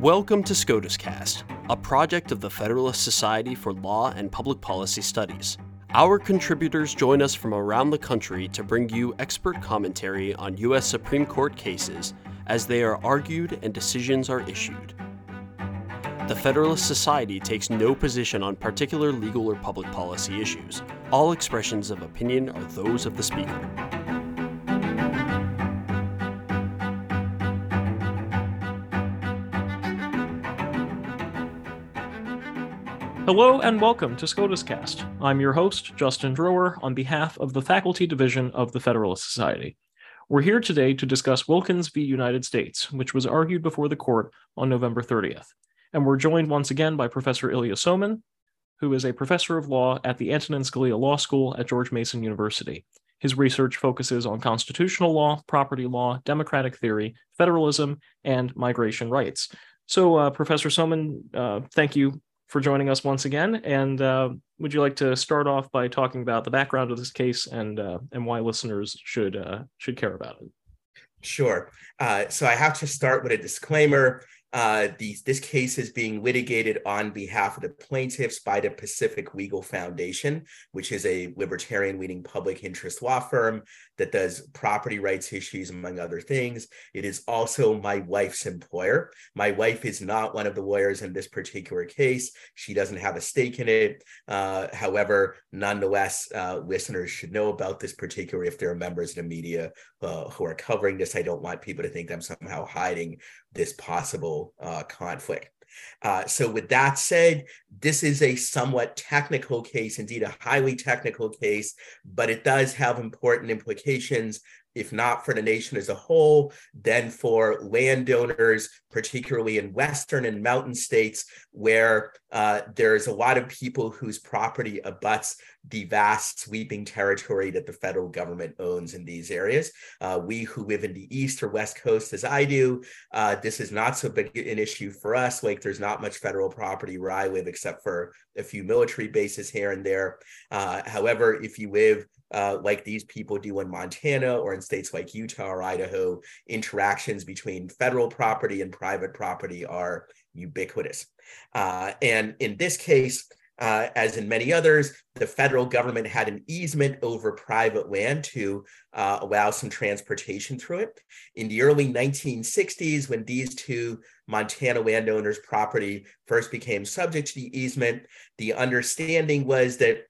Welcome to SCOTUScast, a project of the Federalist Society for Law and Public Policy Studies. Our contributors join us from around the country to bring you expert commentary on U.S. Supreme Court cases as they are argued and decisions are issued. The Federalist Society takes no position on particular legal or public policy issues. All expressions of opinion are those of the speaker. Hello and welcome to SCOTUS Cast. I'm your host, Justin Drower, on behalf of the Faculty Division of the Federalist Society. We're here today to discuss Wilkins v. United States, which was argued before the court on November 30th. And we're joined once again by Professor Ilya Somin, who is a professor of law at the Antonin Scalia Law School at George Mason University. His research focuses on constitutional law, property law, democratic theory, federalism, and migration rights. So, uh, Professor Somin, uh, thank you for joining us once again. And uh, would you like to start off by talking about the background of this case and uh, and why listeners should uh, should care about it? Sure. Uh, so I have to start with a disclaimer. Uh, the, this case is being litigated on behalf of the plaintiffs by the Pacific Legal Foundation, which is a libertarian leading public interest law firm that does property rights issues, among other things. It is also my wife's employer. My wife is not one of the lawyers in this particular case. She doesn't have a stake in it. Uh, however, nonetheless, uh, listeners should know about this particular if there are members of the media uh, who are covering this. I don't want people to think I'm somehow hiding this possible uh, conflict. Uh, so, with that said, this is a somewhat technical case, indeed, a highly technical case, but it does have important implications if not for the nation as a whole, then for landowners, particularly in Western and mountain states, where uh, there's a lot of people whose property abuts the vast sweeping territory that the federal government owns in these areas. Uh, we who live in the East or West Coast, as I do, uh, this is not so big an issue for us. Like there's not much federal property where I live, except for a few military bases here and there. Uh, however, if you live uh, like these people do in Montana or in states like Utah or Idaho, interactions between federal property and private property are ubiquitous. Uh, and in this case, uh, as in many others, the federal government had an easement over private land to uh, allow some transportation through it. In the early 1960s, when these two Montana landowners' property first became subject to the easement, the understanding was that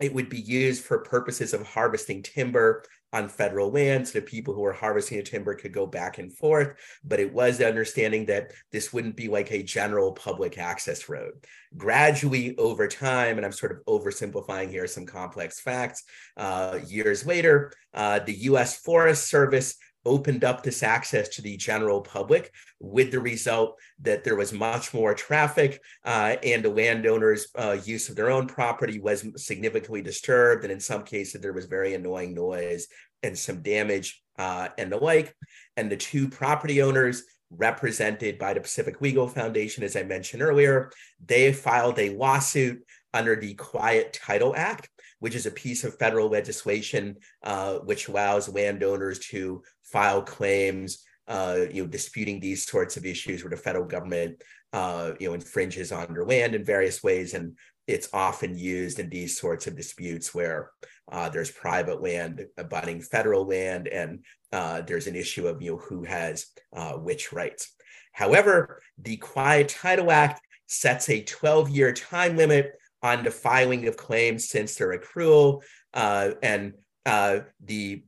it would be used for purposes of harvesting timber on federal land so the people who were harvesting the timber could go back and forth but it was the understanding that this wouldn't be like a general public access road. Gradually over time and i'm sort of oversimplifying here some complex facts uh, years later uh, the u.s forest service opened up this access to the general public with the result that there was much more traffic uh, and the landowners uh, use of their own property was significantly disturbed. And in some cases there was very annoying noise and some damage uh, and the like. And the two property owners represented by the pacific legal foundation as i mentioned earlier they filed a lawsuit under the quiet title act which is a piece of federal legislation uh, which allows landowners to file claims, uh, you know, disputing these sorts of issues where the federal government, uh, you know, infringes on their land in various ways, and it's often used in these sorts of disputes where uh, there's private land abutting federal land, and uh, there's an issue of you know who has uh, which rights. However, the Quiet Title Act sets a 12-year time limit on the filing of claims since their accrual, uh, and uh, the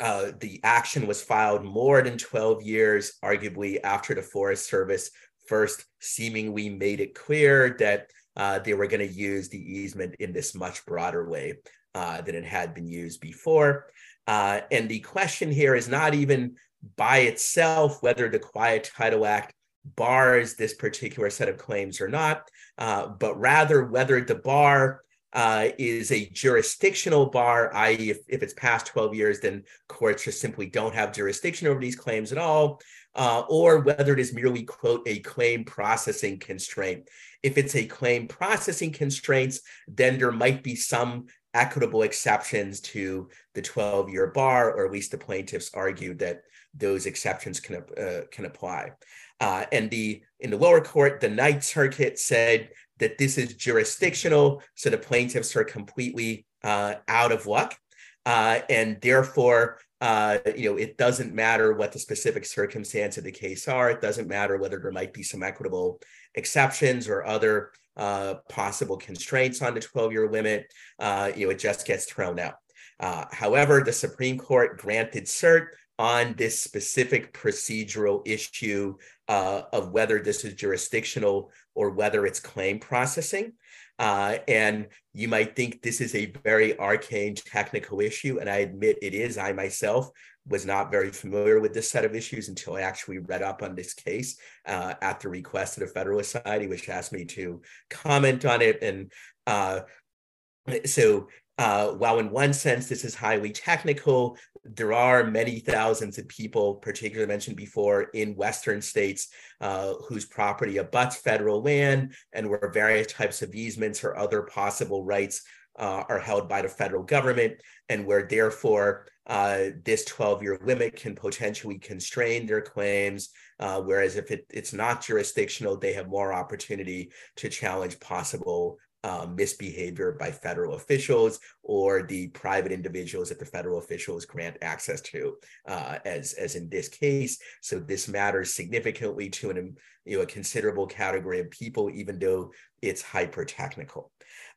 uh, the action was filed more than 12 years, arguably after the Forest Service first seemingly made it clear that uh, they were going to use the easement in this much broader way uh, than it had been used before. Uh, and the question here is not even by itself whether the Quiet Title Act bars this particular set of claims or not, uh, but rather whether the bar uh, is a jurisdictional bar, i.e., if, if it's past 12 years, then courts just simply don't have jurisdiction over these claims at all, uh, or whether it is merely, quote, a claim processing constraint. If it's a claim processing constraints, then there might be some equitable exceptions to the 12 year bar, or at least the plaintiffs argued that those exceptions can, uh, can apply. Uh, and the in the lower court, the Ninth Circuit said that this is jurisdictional, so the plaintiffs are completely uh, out of luck, uh, and therefore, uh, you know, it doesn't matter what the specific circumstance of the case are. It doesn't matter whether there might be some equitable exceptions or other uh, possible constraints on the 12-year limit. Uh, you know, it just gets thrown out. However, the Supreme Court granted cert on this specific procedural issue uh, of whether this is jurisdictional or whether it's claim processing. Uh, and you might think this is a very arcane technical issue, and I admit it is. I myself was not very familiar with this set of issues until I actually read up on this case uh, at the request of the Federalist Society, which asked me to comment on it. And uh, so uh, while in one sense this is highly technical, there are many thousands of people, particularly mentioned before, in Western states uh, whose property abuts federal land and where various types of easements or other possible rights uh, are held by the federal government, and where therefore uh, this 12 year limit can potentially constrain their claims. Uh, whereas if it, it's not jurisdictional, they have more opportunity to challenge possible um, misbehavior by federal officials or the private individuals that the federal officials grant access to, uh, as as in this case. So this matters significantly to an you know a considerable category of people, even though it's hyper technical.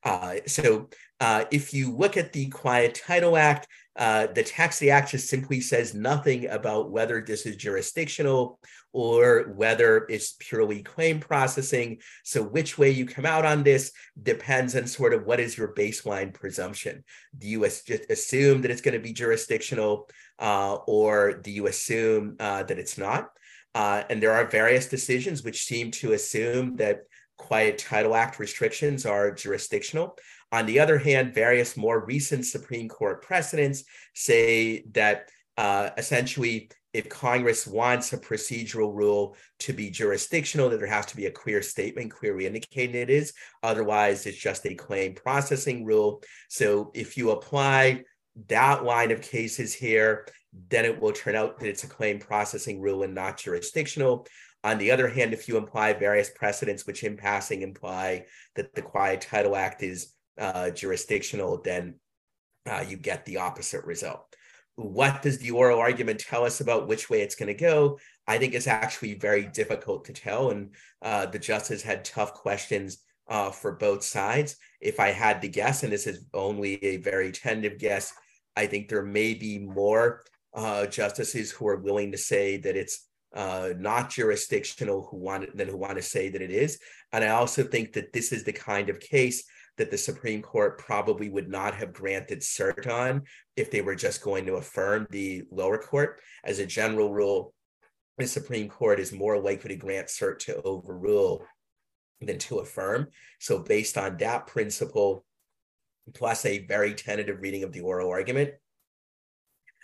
Uh, so uh, if you look at the Quiet Title Act, uh, the the act just simply says nothing about whether this is jurisdictional or whether it's purely claim processing. So which way you come out on this depends on sort of what is your baseline presumption. Do you just assume that it's going to be jurisdictional uh, or do you assume uh, that it's not? Uh, and there are various decisions which seem to assume that Quiet Title Act restrictions are jurisdictional. On the other hand, various more recent Supreme Court precedents say that uh, essentially, if Congress wants a procedural rule to be jurisdictional, that there has to be a clear statement clearly indicating it is. Otherwise, it's just a claim processing rule. So if you apply that line of cases here, then it will turn out that it's a claim processing rule and not jurisdictional. On the other hand, if you imply various precedents, which in passing imply that the Quiet Title Act is uh, jurisdictional, then uh, you get the opposite result. What does the oral argument tell us about which way it's going to go? I think it's actually very difficult to tell. And uh, the justice had tough questions uh, for both sides. If I had to guess, and this is only a very tentative guess, I think there may be more uh, justices who are willing to say that it's uh, not jurisdictional who want than who want to say that it is. And I also think that this is the kind of case that the Supreme Court probably would not have granted cert on if they were just going to affirm the lower court. As a general rule, the Supreme Court is more likely to grant cert to overrule than to affirm. So, based on that principle, plus a very tentative reading of the oral argument,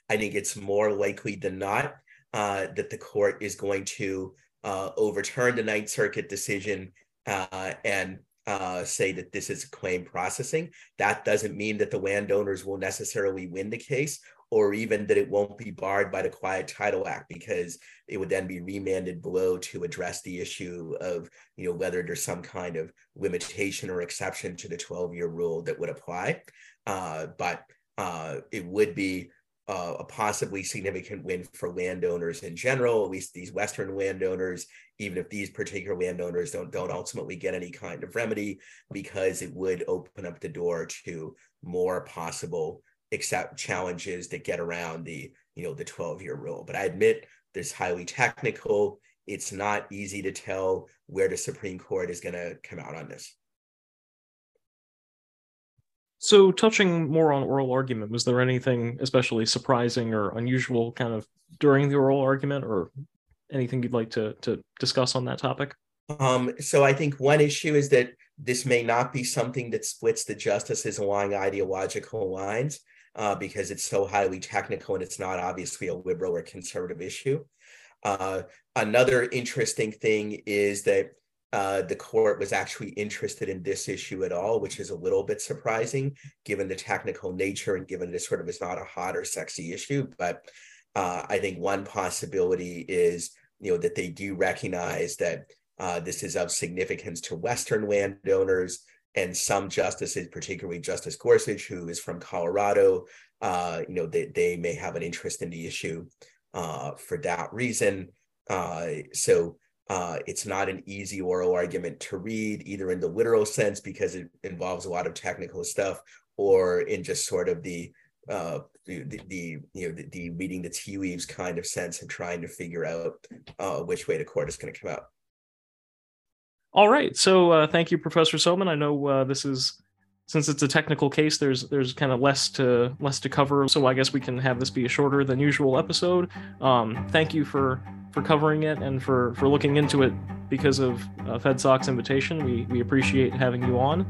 I think it's more likely than not uh, that the court is going to uh, overturn the Ninth Circuit decision uh, and uh, say that this is claim processing. That doesn't mean that the landowners will necessarily win the case or even that it won't be barred by the Quiet Title Act because it would then be remanded below to address the issue of you know whether there's some kind of limitation or exception to the 12-year rule that would apply. Uh, but uh, it would be uh, a possibly significant win for landowners in general, at least these Western landowners, even if these particular landowners don't don't ultimately get any kind of remedy, because it would open up the door to more possible except challenges that get around the you know the 12 year rule. But I admit this highly technical. It's not easy to tell where the Supreme Court is going to come out on this. So, touching more on oral argument, was there anything especially surprising or unusual kind of during the oral argument, or anything you'd like to to discuss on that topic? Um, so, I think one issue is that this may not be something that splits the justices along ideological lines uh, because it's so highly technical and it's not obviously a liberal or conservative issue. Uh, another interesting thing is that uh, the court was actually interested in this issue at all, which is a little bit surprising given the technical nature and given this sort of is not a hot or sexy issue. But uh, I think one possibility is you know that they do recognize that uh, this is of significance to Western landowners and some justices, particularly Justice Gorsuch, who is from Colorado, uh, you know, they, they may have an interest in the issue uh, for that reason. Uh, so uh, it's not an easy oral argument to read, either in the literal sense because it involves a lot of technical stuff, or in just sort of the uh, the, the, you know the, the, reading the tea leaves kind of sense and trying to figure out uh, which way the court is going to come out. All right. So uh, thank you, Professor Somin. I know uh, this is since it's a technical case. There's there's kind of less to less to cover. So I guess we can have this be a shorter than usual episode. Um, thank you for for covering it and for for looking into it because of uh, FedSoc's invitation. We we appreciate having you on,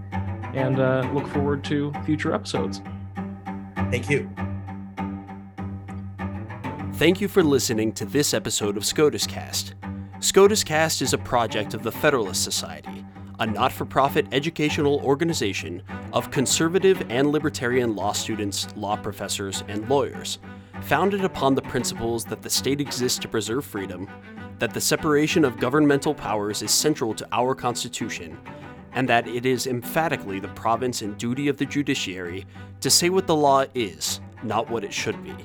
and uh, look forward to future episodes. Thank you. Thank you for listening to this episode of SCOTUS Cast. SCOTUS Cast is a project of the Federalist Society, a not for profit educational organization of conservative and libertarian law students, law professors, and lawyers, founded upon the principles that the state exists to preserve freedom, that the separation of governmental powers is central to our Constitution, and that it is emphatically the province and duty of the judiciary to say what the law is, not what it should be.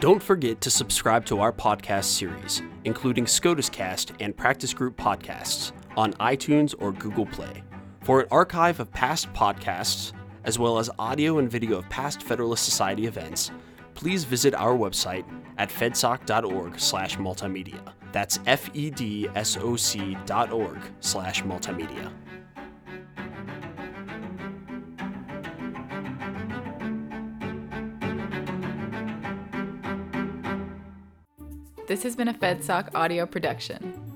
Don't forget to subscribe to our podcast series, including SCOTUS Cast and Practice Group podcasts, on iTunes or Google Play. For an archive of past podcasts, as well as audio and video of past Federalist Society events, please visit our website at fedsoc.org slash multimedia. That's F-E-D-S-O-C dot org slash multimedia. This has been a FedSoc audio production.